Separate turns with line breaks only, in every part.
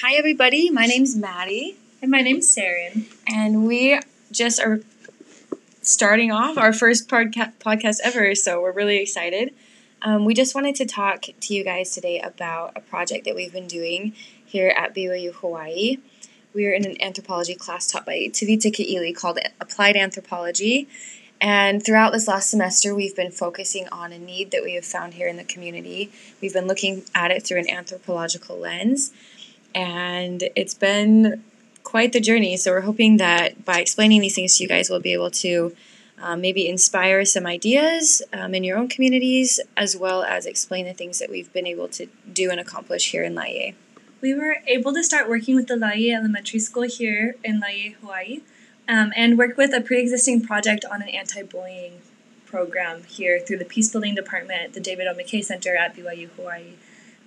Hi, everybody. My name's Maddie.
And my name's Saren.
And we just are starting off our first podca- podcast ever, so we're really excited. Um, we just wanted to talk to you guys today about a project that we've been doing here at BYU Hawaii. We are in an anthropology class taught by Tevita Ka'ili called Applied Anthropology. And throughout this last semester, we've been focusing on a need that we have found here in the community. We've been looking at it through an anthropological lens, and it's been quite the journey. So, we're hoping that by explaining these things to you guys, we'll be able to um, maybe inspire some ideas um, in your own communities, as well as explain the things that we've been able to do and accomplish here in Laie.
We were able to start working with the Laie Elementary School here in Laie, Hawaii, um, and work with a pre existing project on an anti bullying program here through the Peace Building Department at the David O. McKay Center at BYU Hawaii.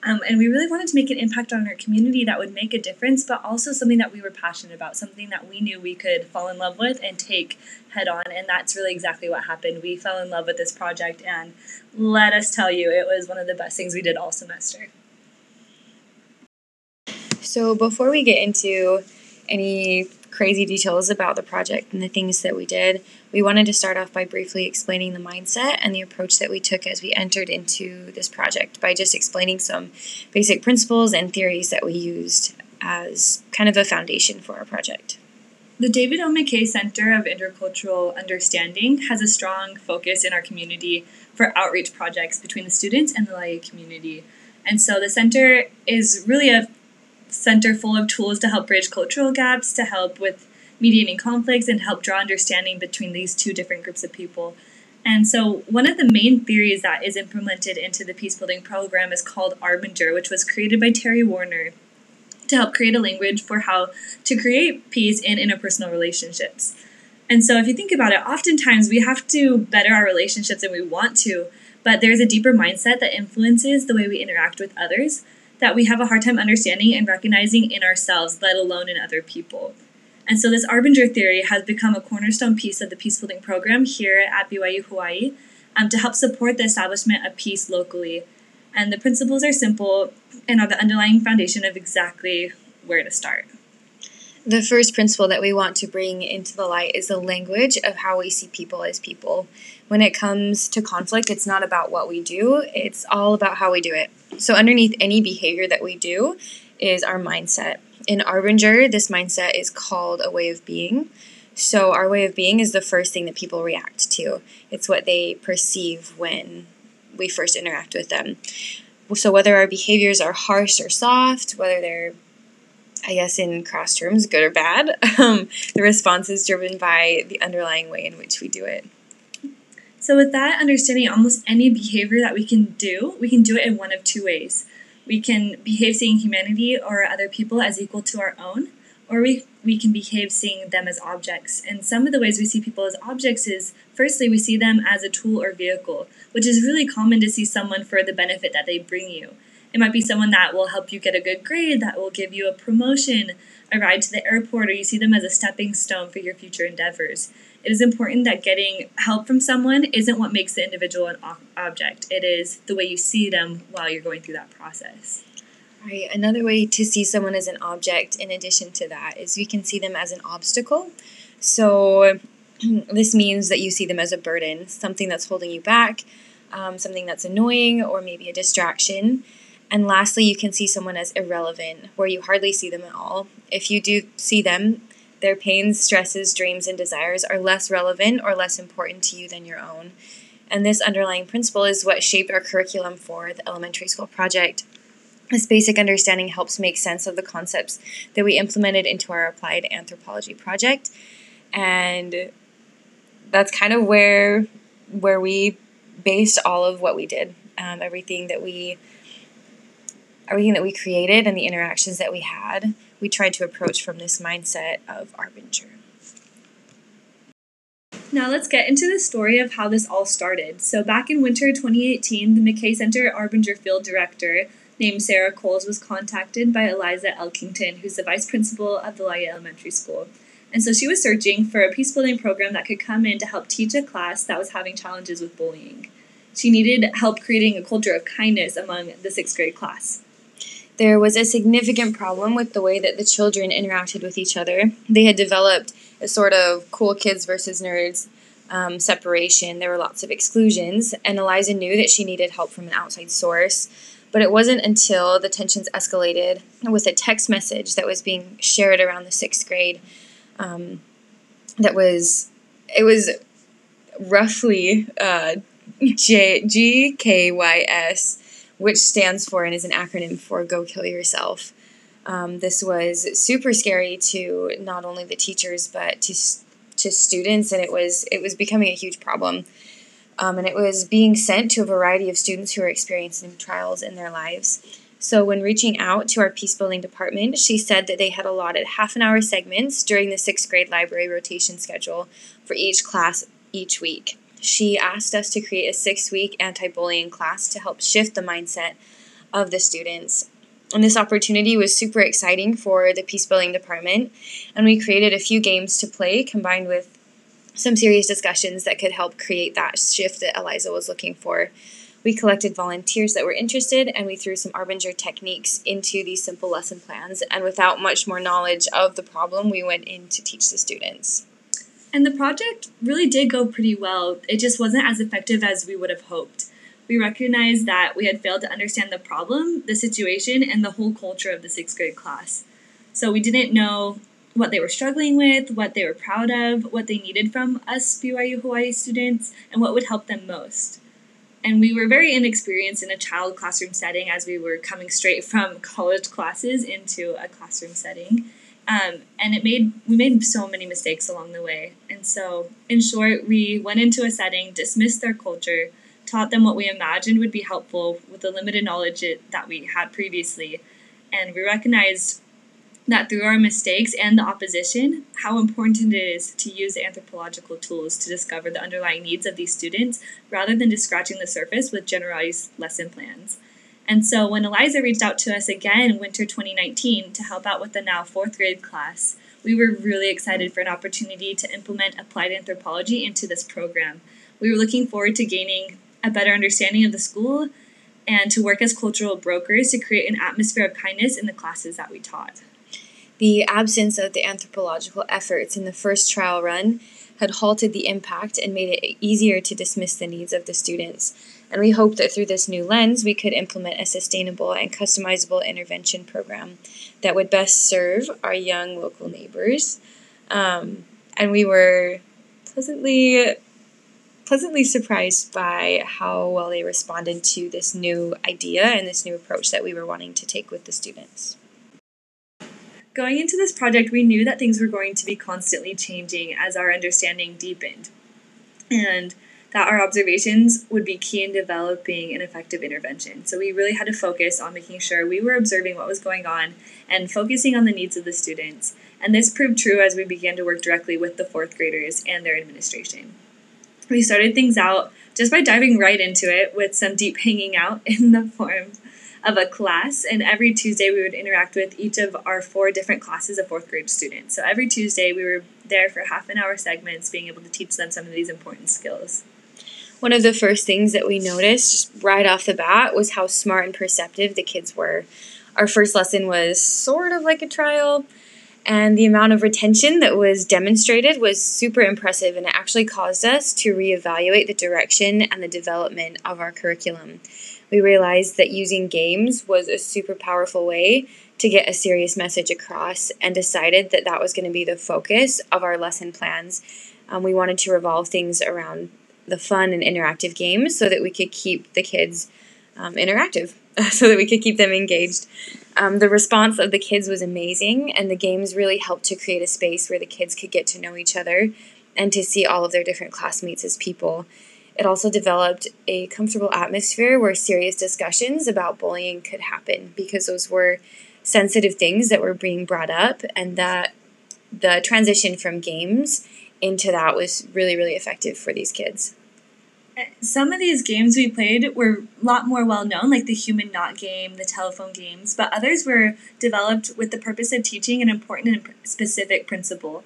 Um, and we really wanted to make an impact on our community that would make a difference, but also something that we were passionate about, something that we knew we could fall in love with and take head on. And that's really exactly what happened. We fell in love with this project, and let us tell you, it was one of the best things we did all semester.
So, before we get into any crazy details about the project and the things that we did, we wanted to start off by briefly explaining the mindset and the approach that we took as we entered into this project by just explaining some basic principles and theories that we used as kind of a foundation for our project.
The David O. McKay Center of Intercultural Understanding has a strong focus in our community for outreach projects between the students and the Laie community. And so the center is really a center full of tools to help bridge cultural gaps, to help with mediating conflicts, and help draw understanding between these two different groups of people. And so, one of the main theories that is implemented into the peace building program is called Arbinger, which was created by Terry Warner to help create a language for how to create peace in interpersonal relationships. And so, if you think about it, oftentimes we have to better our relationships and we want to, but there's a deeper mindset that influences the way we interact with others that we have a hard time understanding and recognizing in ourselves, let alone in other people. And so, this Arbinger theory has become a cornerstone piece of the peace building program here at BYU Hawaii um, to help support the establishment of peace locally. And the principles are simple and are the underlying foundation of exactly where to start.
The first principle that we want to bring into the light is the language of how we see people as people. When it comes to conflict, it's not about what we do, it's all about how we do it. So, underneath any behavior that we do is our mindset. In Arbinger, this mindset is called a way of being. So, our way of being is the first thing that people react to, it's what they perceive when we first interact with them. So, whether our behaviors are harsh or soft, whether they're I guess in cross terms, good or bad, um, the response is driven by the underlying way in which we do it.
So, with that understanding, almost any behavior that we can do, we can do it in one of two ways. We can behave seeing humanity or other people as equal to our own, or we, we can behave seeing them as objects. And some of the ways we see people as objects is firstly, we see them as a tool or vehicle, which is really common to see someone for the benefit that they bring you. It might be someone that will help you get a good grade, that will give you a promotion, a ride to the airport, or you see them as a stepping stone for your future endeavors. It is important that getting help from someone isn't what makes the individual an object. It is the way you see them while you're going through that process.
Right. Another way to see someone as an object, in addition to that, is we can see them as an obstacle. So, this means that you see them as a burden, something that's holding you back, um, something that's annoying, or maybe a distraction. And lastly, you can see someone as irrelevant, where you hardly see them at all. If you do see them, their pains, stresses, dreams, and desires are less relevant or less important to you than your own. And this underlying principle is what shaped our curriculum for the elementary school project. This basic understanding helps make sense of the concepts that we implemented into our applied anthropology project. And that's kind of where where we based all of what we did. Um, everything that we everything that we created and the interactions that we had, we tried to approach from this mindset of Arbinger.
Now let's get into the story of how this all started. So back in winter 2018, the McKay Center Arbinger Field Director named Sarah Coles was contacted by Eliza Elkington, who's the vice principal of the Laie Elementary School. And so she was searching for a peace building program that could come in to help teach a class that was having challenges with bullying. She needed help creating a culture of kindness among the sixth grade class.
There was a significant problem with the way that the children interacted with each other. They had developed a sort of cool kids versus nerds um, separation. There were lots of exclusions, and Eliza knew that she needed help from an outside source. But it wasn't until the tensions escalated with a text message that was being shared around the sixth grade um, that was it was roughly uh, J G K Y S which stands for and is an acronym for Go Kill Yourself. Um, this was super scary to not only the teachers but to to students, and it was it was becoming a huge problem. Um, and it was being sent to a variety of students who were experiencing trials in their lives. So, when reaching out to our peace building department, she said that they had allotted half an hour segments during the sixth grade library rotation schedule for each class each week she asked us to create a six week anti bullying class to help shift the mindset of the students. And this opportunity was super exciting for the peace building department. And we created a few games to play combined with some serious discussions that could help create that shift that Eliza was looking for. We collected volunteers that were interested and we threw some Arbinger techniques into these simple lesson plans. And without much more knowledge of the problem, we went in to teach the students.
And the project really did go pretty well. It just wasn't as effective as we would have hoped. We recognized that we had failed to understand the problem, the situation, and the whole culture of the sixth grade class. So we didn't know what they were struggling with, what they were proud of, what they needed from us BYU Hawaii students, and what would help them most. And we were very inexperienced in a child classroom setting as we were coming straight from college classes into a classroom setting. Um, and it made we made so many mistakes along the way. And so, in short, we went into a setting, dismissed their culture, taught them what we imagined would be helpful with the limited knowledge that we had previously, and we recognized that through our mistakes and the opposition, how important it is to use anthropological tools to discover the underlying needs of these students rather than just scratching the surface with generalized lesson plans. And so when Eliza reached out to us again in winter 2019 to help out with the now fourth grade class, we were really excited for an opportunity to implement applied anthropology into this program. We were looking forward to gaining a better understanding of the school and to work as cultural brokers to create an atmosphere of kindness in the classes that we taught.
The absence of the anthropological efforts in the first trial run had halted the impact and made it easier to dismiss the needs of the students. And we hope that through this new lens, we could implement a sustainable and customizable intervention program that would best serve our young local neighbors. Um, and we were pleasantly pleasantly surprised by how well they responded to this new idea and this new approach that we were wanting to take with the students.
Going into this project, we knew that things were going to be constantly changing as our understanding deepened. And that our observations would be key in developing an effective intervention. So we really had to focus on making sure we were observing what was going on and focusing on the needs of the students. And this proved true as we began to work directly with the fourth graders and their administration. We started things out just by diving right into it with some deep hanging out in the form of a class. And every Tuesday, we would interact with each of our four different classes of fourth grade students. So every Tuesday, we were there for half an hour segments, being able to teach them some of these important skills
one of the first things that we noticed just right off the bat was how smart and perceptive the kids were. Our first lesson was sort of like a trial, and the amount of retention that was demonstrated was super impressive, and it actually caused us to reevaluate the direction and the development of our curriculum. We realized that using games was a super powerful way to get a serious message across, and decided that that was going to be the focus of our lesson plans. Um, we wanted to revolve things around the fun and interactive games so that we could keep the kids um, interactive, so that we could keep them engaged. Um, the response of the kids was amazing, and the games really helped to create a space where the kids could get to know each other and to see all of their different classmates as people. It also developed a comfortable atmosphere where serious discussions about bullying could happen because those were sensitive things that were being brought up, and that the transition from games into that was really, really effective for these kids.
Some of these games we played were a lot more well known, like the human knot game, the telephone games, but others were developed with the purpose of teaching an important and specific principle.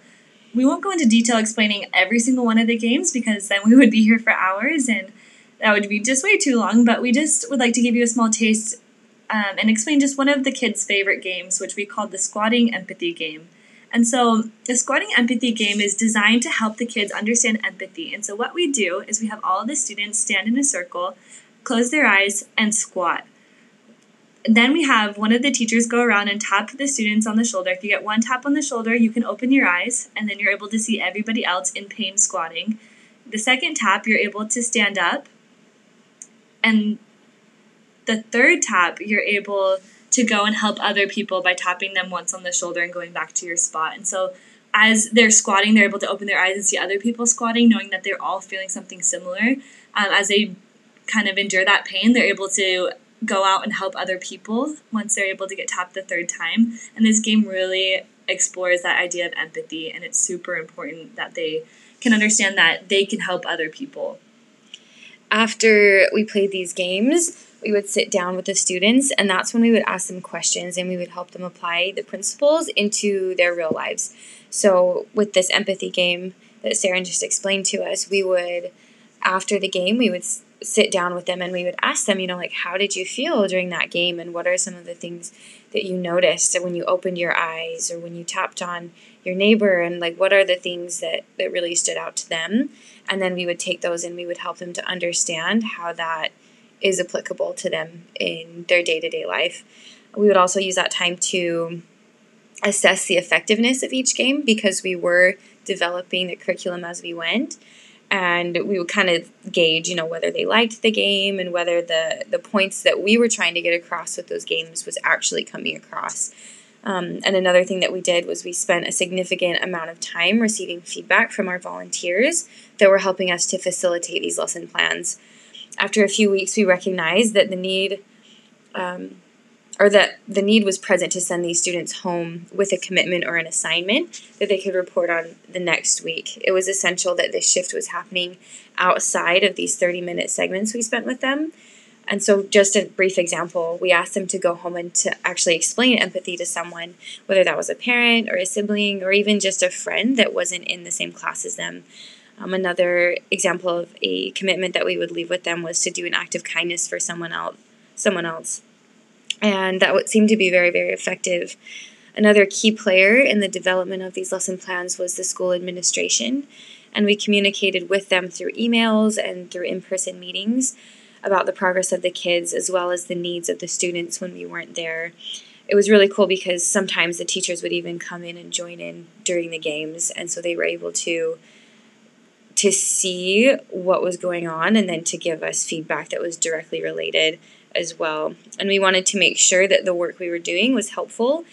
We won't go into detail explaining every single one of the games because then we would be here for hours and that would be just way too long, but we just would like to give you a small taste um, and explain just one of the kids' favorite games, which we called the squatting empathy game. And so the squatting empathy game is designed to help the kids understand empathy. And so what we do is we have all the students stand in a circle, close their eyes, and squat. Then we have one of the teachers go around and tap the students on the shoulder. If you get one tap on the shoulder, you can open your eyes, and then you're able to see everybody else in pain squatting. The second tap, you're able to stand up. And the third tap, you're able to go and help other people by tapping them once on the shoulder and going back to your spot. And so as they're squatting, they're able to open their eyes and see other people squatting, knowing that they're all feeling something similar. Um, as they kind of endure that pain, they're able to go out and help other people once they're able to get tapped the third time. And this game really explores that idea of empathy, and it's super important that they can understand that they can help other people.
After we played these games, we would sit down with the students, and that's when we would ask them questions and we would help them apply the principles into their real lives. So, with this empathy game that Sarah just explained to us, we would, after the game, we would sit down with them and we would ask them, you know, like, how did you feel during that game? And what are some of the things that you noticed when you opened your eyes or when you tapped on your neighbor? And like, what are the things that, that really stood out to them? And then we would take those and we would help them to understand how that is applicable to them in their day to day life. We would also use that time to assess the effectiveness of each game because we were developing the curriculum as we went. And we would kind of gauge you know whether they liked the game and whether the the points that we were trying to get across with those games was actually coming across. Um, and another thing that we did was we spent a significant amount of time receiving feedback from our volunteers that were helping us to facilitate these lesson plans after a few weeks, we recognized that the need, um, or that the need was present to send these students home with a commitment or an assignment that they could report on the next week. It was essential that this shift was happening outside of these 30 minute segments we spent with them. And so, just a brief example, we asked them to go home and to actually explain empathy to someone, whether that was a parent or a sibling or even just a friend that wasn't in the same class as them. Um, another example of a commitment that we would leave with them was to do an act of kindness for someone else. Someone else, and that would seem to be very, very effective. Another key player in the development of these lesson plans was the school administration, and we communicated with them through emails and through in-person meetings about the progress of the kids as well as the needs of the students when we weren't there. It was really cool because sometimes the teachers would even come in and join in during the games, and so they were able to to see what was going on and then to give us feedback that was directly related as well. And we wanted to make sure that the work we were doing was helpful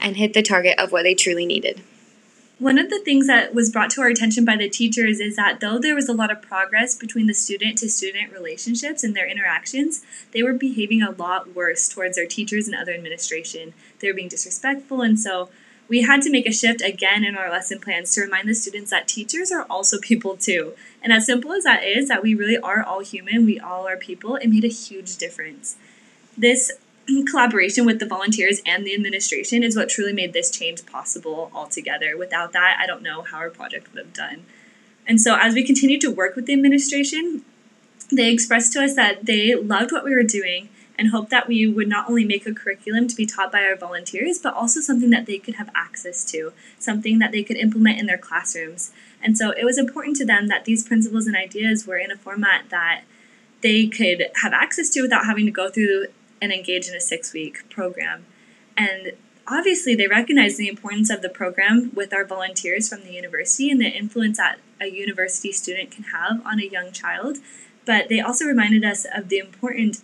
and hit the target of what they truly needed.
One of the things that was brought to our attention by the teachers is that though there was a lot of progress between the student to student relationships and their interactions, they were behaving a lot worse towards their teachers and other administration. They were being disrespectful, and so we had to make a shift again in our lesson plans to remind the students that teachers are also people too. And as simple as that is, that we really are all human, we all are people, it made a huge difference. This collaboration with the volunteers and the administration is what truly made this change possible altogether. Without that, I don't know how our project would have done. And so, as we continued to work with the administration, they expressed to us that they loved what we were doing and hope that we would not only make a curriculum to be taught by our volunteers, but also something that they could have access to, something that they could implement in their classrooms. And so it was important to them that these principles and ideas were in a format that they could have access to without having to go through and engage in a six week program. And obviously, they recognized the importance of the program with our volunteers from the university and the influence that a university student can have on a young child. But they also reminded us of the important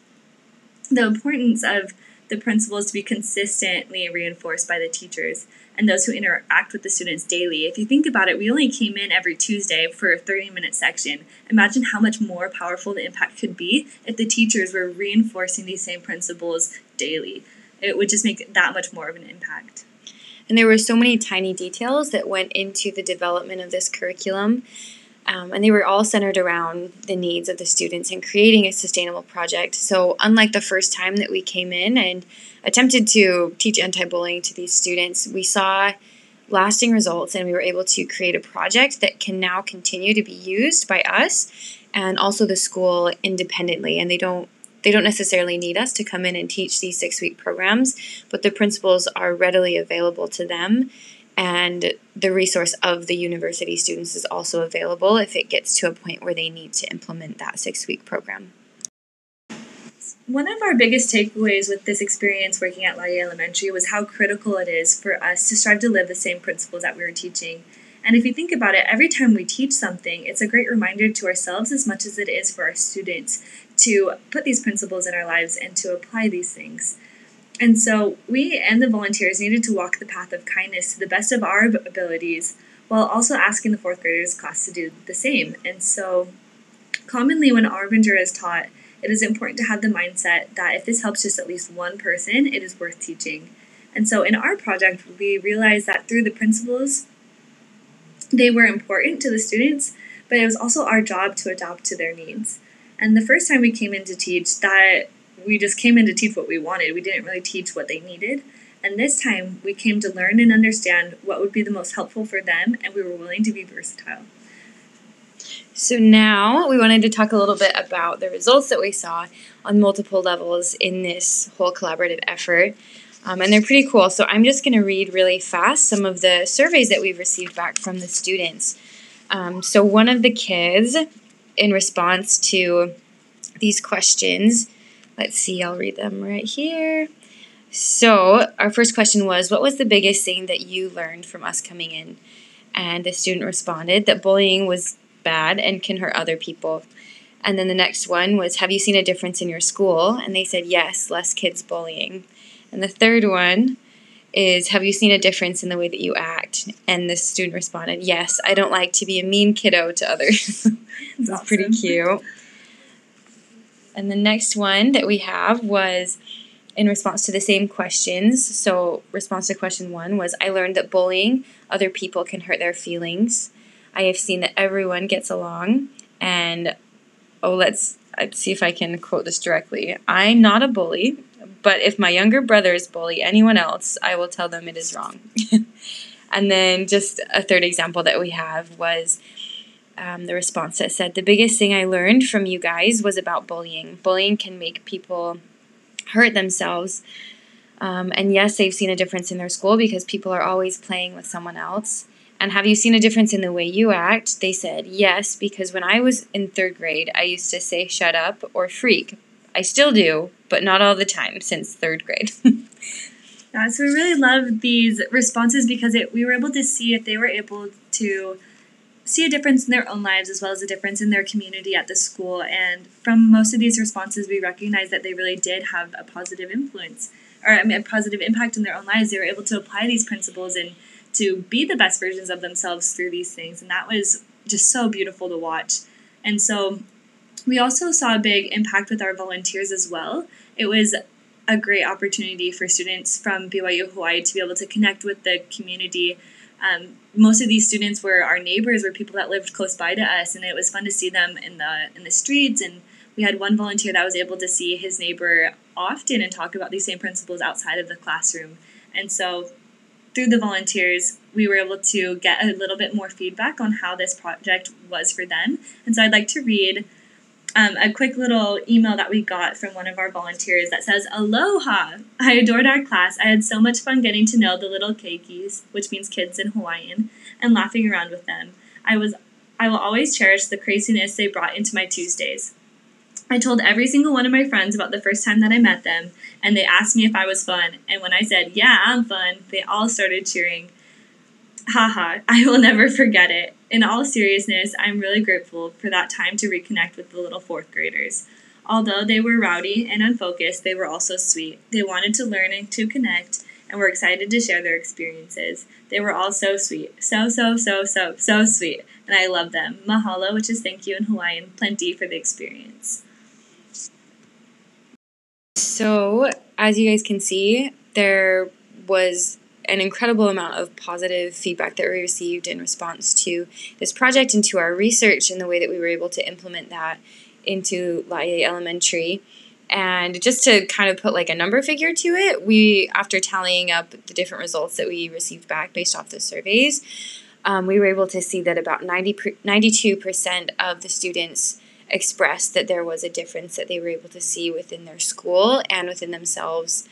the importance of the principles to be consistently reinforced by the teachers and those who interact with the students daily. If you think about it, we only came in every Tuesday for a 30 minute section. Imagine how much more powerful the impact could be if the teachers were reinforcing these same principles daily. It would just make that much more of an impact.
And there were so many tiny details that went into the development of this curriculum um, and they were all centered around the needs of the students and creating a sustainable project. So, unlike the first time that we came in and attempted to teach anti bullying to these students, we saw lasting results and we were able to create a project that can now continue to be used by us and also the school independently. And they don't they don't necessarily need us to come in and teach these six week programs, but the principles are readily available to them. And the resource of the university students is also available if it gets to a point where they need to implement that six week program.
One of our biggest takeaways with this experience working at Laie Elementary was how critical it is for us to strive to live the same principles that we were teaching. And if you think about it, every time we teach something, it's a great reminder to ourselves as much as it is for our students to put these principles in our lives and to apply these things. And so we and the volunteers needed to walk the path of kindness to the best of our abilities while also asking the fourth graders class to do the same. And so commonly when Arbinger is taught, it is important to have the mindset that if this helps just at least one person, it is worth teaching. And so in our project, we realized that through the principles, they were important to the students, but it was also our job to adapt to their needs. And the first time we came in to teach, that we just came in to teach what we wanted. We didn't really teach what they needed. And this time we came to learn and understand what would be the most helpful for them, and we were willing to be versatile.
So now we wanted to talk a little bit about the results that we saw on multiple levels in this whole collaborative effort. Um, and they're pretty cool. So I'm just going to read really fast some of the surveys that we've received back from the students. Um, so one of the kids, in response to these questions, let's see, I'll read them right here. So our first question was, what was the biggest thing that you learned from us coming in? And the student responded that bullying was bad and can hurt other people. And then the next one was, have you seen a difference in your school? And they said, yes, less kids bullying. And the third one is Have you seen a difference in the way that you act? And the student responded, Yes, I don't like to be a mean kiddo to others. That's awesome. pretty cute. And the next one that we have was in response to the same questions. So, response to question one was I learned that bullying other people can hurt their feelings. I have seen that everyone gets along. And oh, let's see if I can quote this directly. I'm not a bully. But if my younger brothers bully anyone else, I will tell them it is wrong. and then just a third example that we have was um, the response that said, The biggest thing I learned from you guys was about bullying. Bullying can make people hurt themselves. Um, and yes, they've seen a difference in their school because people are always playing with someone else. And have you seen a difference in the way you act? They said, Yes, because when I was in third grade, I used to say shut up or freak. I still do, but not all the time since third grade.
yeah, so we really love these responses because it, we were able to see if they were able to see a difference in their own lives as well as a difference in their community at the school. And from most of these responses, we recognize that they really did have a positive influence or I mean, a positive impact in their own lives. They were able to apply these principles and to be the best versions of themselves through these things. And that was just so beautiful to watch. And so we also saw a big impact with our volunteers as well. It was a great opportunity for students from BYU Hawaii to be able to connect with the community. Um, most of these students were our neighbors, were people that lived close by to us, and it was fun to see them in the in the streets. And we had one volunteer that was able to see his neighbor often and talk about these same principles outside of the classroom. And so, through the volunteers, we were able to get a little bit more feedback on how this project was for them. And so, I'd like to read um, a quick little email that we got from one of our volunteers that says, Aloha! I adored our class. I had so much fun getting to know the little keikis, which means kids in Hawaiian, and laughing around with them. I was I will always cherish the craziness they brought into my Tuesdays. I told every single one of my friends about the first time that I met them, and they asked me if I was fun. And when I said, Yeah, I'm fun, they all started cheering. Haha, I will never forget it. In all seriousness, I'm really grateful for that time to reconnect with the little fourth graders. Although they were rowdy and unfocused, they were also sweet. They wanted to learn and to connect and were excited to share their experiences. They were all so sweet. So, so, so, so, so sweet. And I love them. Mahalo, which is thank you in Hawaiian, plenty for the experience.
So, as you guys can see, there was an incredible amount of positive feedback that we received in response to this project and to our research and the way that we were able to implement that into Laie Elementary. And just to kind of put like a number figure to it, we, after tallying up the different results that we received back based off the surveys, um, we were able to see that about 90 92% of the students expressed that there was a difference that they were able to see within their school and within themselves.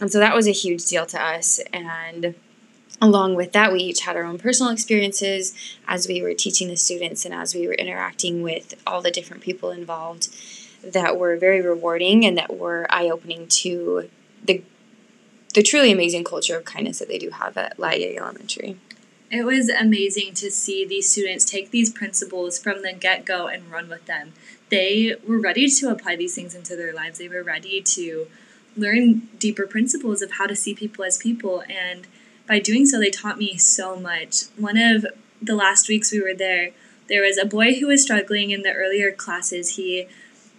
And so that was a huge deal to us. And along with that, we each had our own personal experiences as we were teaching the students and as we were interacting with all the different people involved that were very rewarding and that were eye opening to the the truly amazing culture of kindness that they do have at La Laie Elementary.
It was amazing to see these students take these principles from the get go and run with them. They were ready to apply these things into their lives. They were ready to learn deeper principles of how to see people as people. And by doing so, they taught me so much. One of the last weeks we were there, there was a boy who was struggling in the earlier classes. He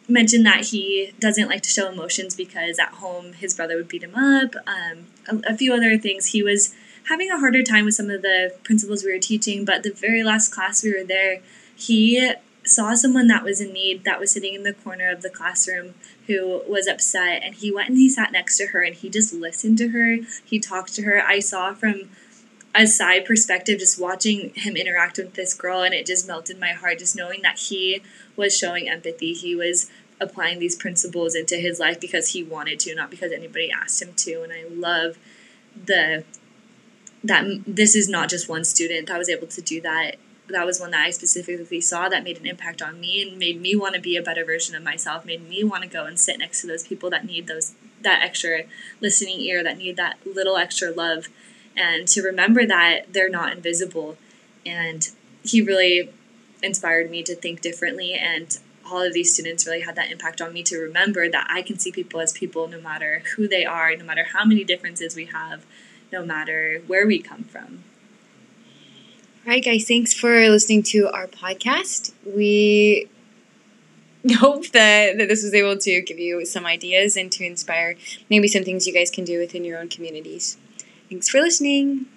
mentioned that he doesn't like to show emotions because at home his brother would beat him up. Um, a, a, few other things. He was having a harder time with some of the principles we were teaching, but the very last class we were there, he saw someone that was in need that was sitting in the corner of the classroom who was upset and he went and he sat next to her and he just listened to her. He talked to her. I saw from a side perspective just watching him interact with this girl and it just melted my heart just knowing that he was showing empathy. He was applying these principles into his life because he wanted to not because anybody asked him to and i love the that this is not just one student that was able to do that that was one that I specifically saw that made an impact on me and made me want to be a better version of myself, made me want to go and sit next to those people that need those that extra listening ear, that need that little extra love and to remember that they're not invisible. And he really inspired me to think differently and all of these students really had that impact on me to remember that I can see people as people no matter who they are, no matter how many differences we have, no matter where we come from.
All right, guys, thanks for listening to our podcast. We hope that, that this was able to give you some ideas and to inspire maybe some things you guys can do within your own communities. Thanks for listening.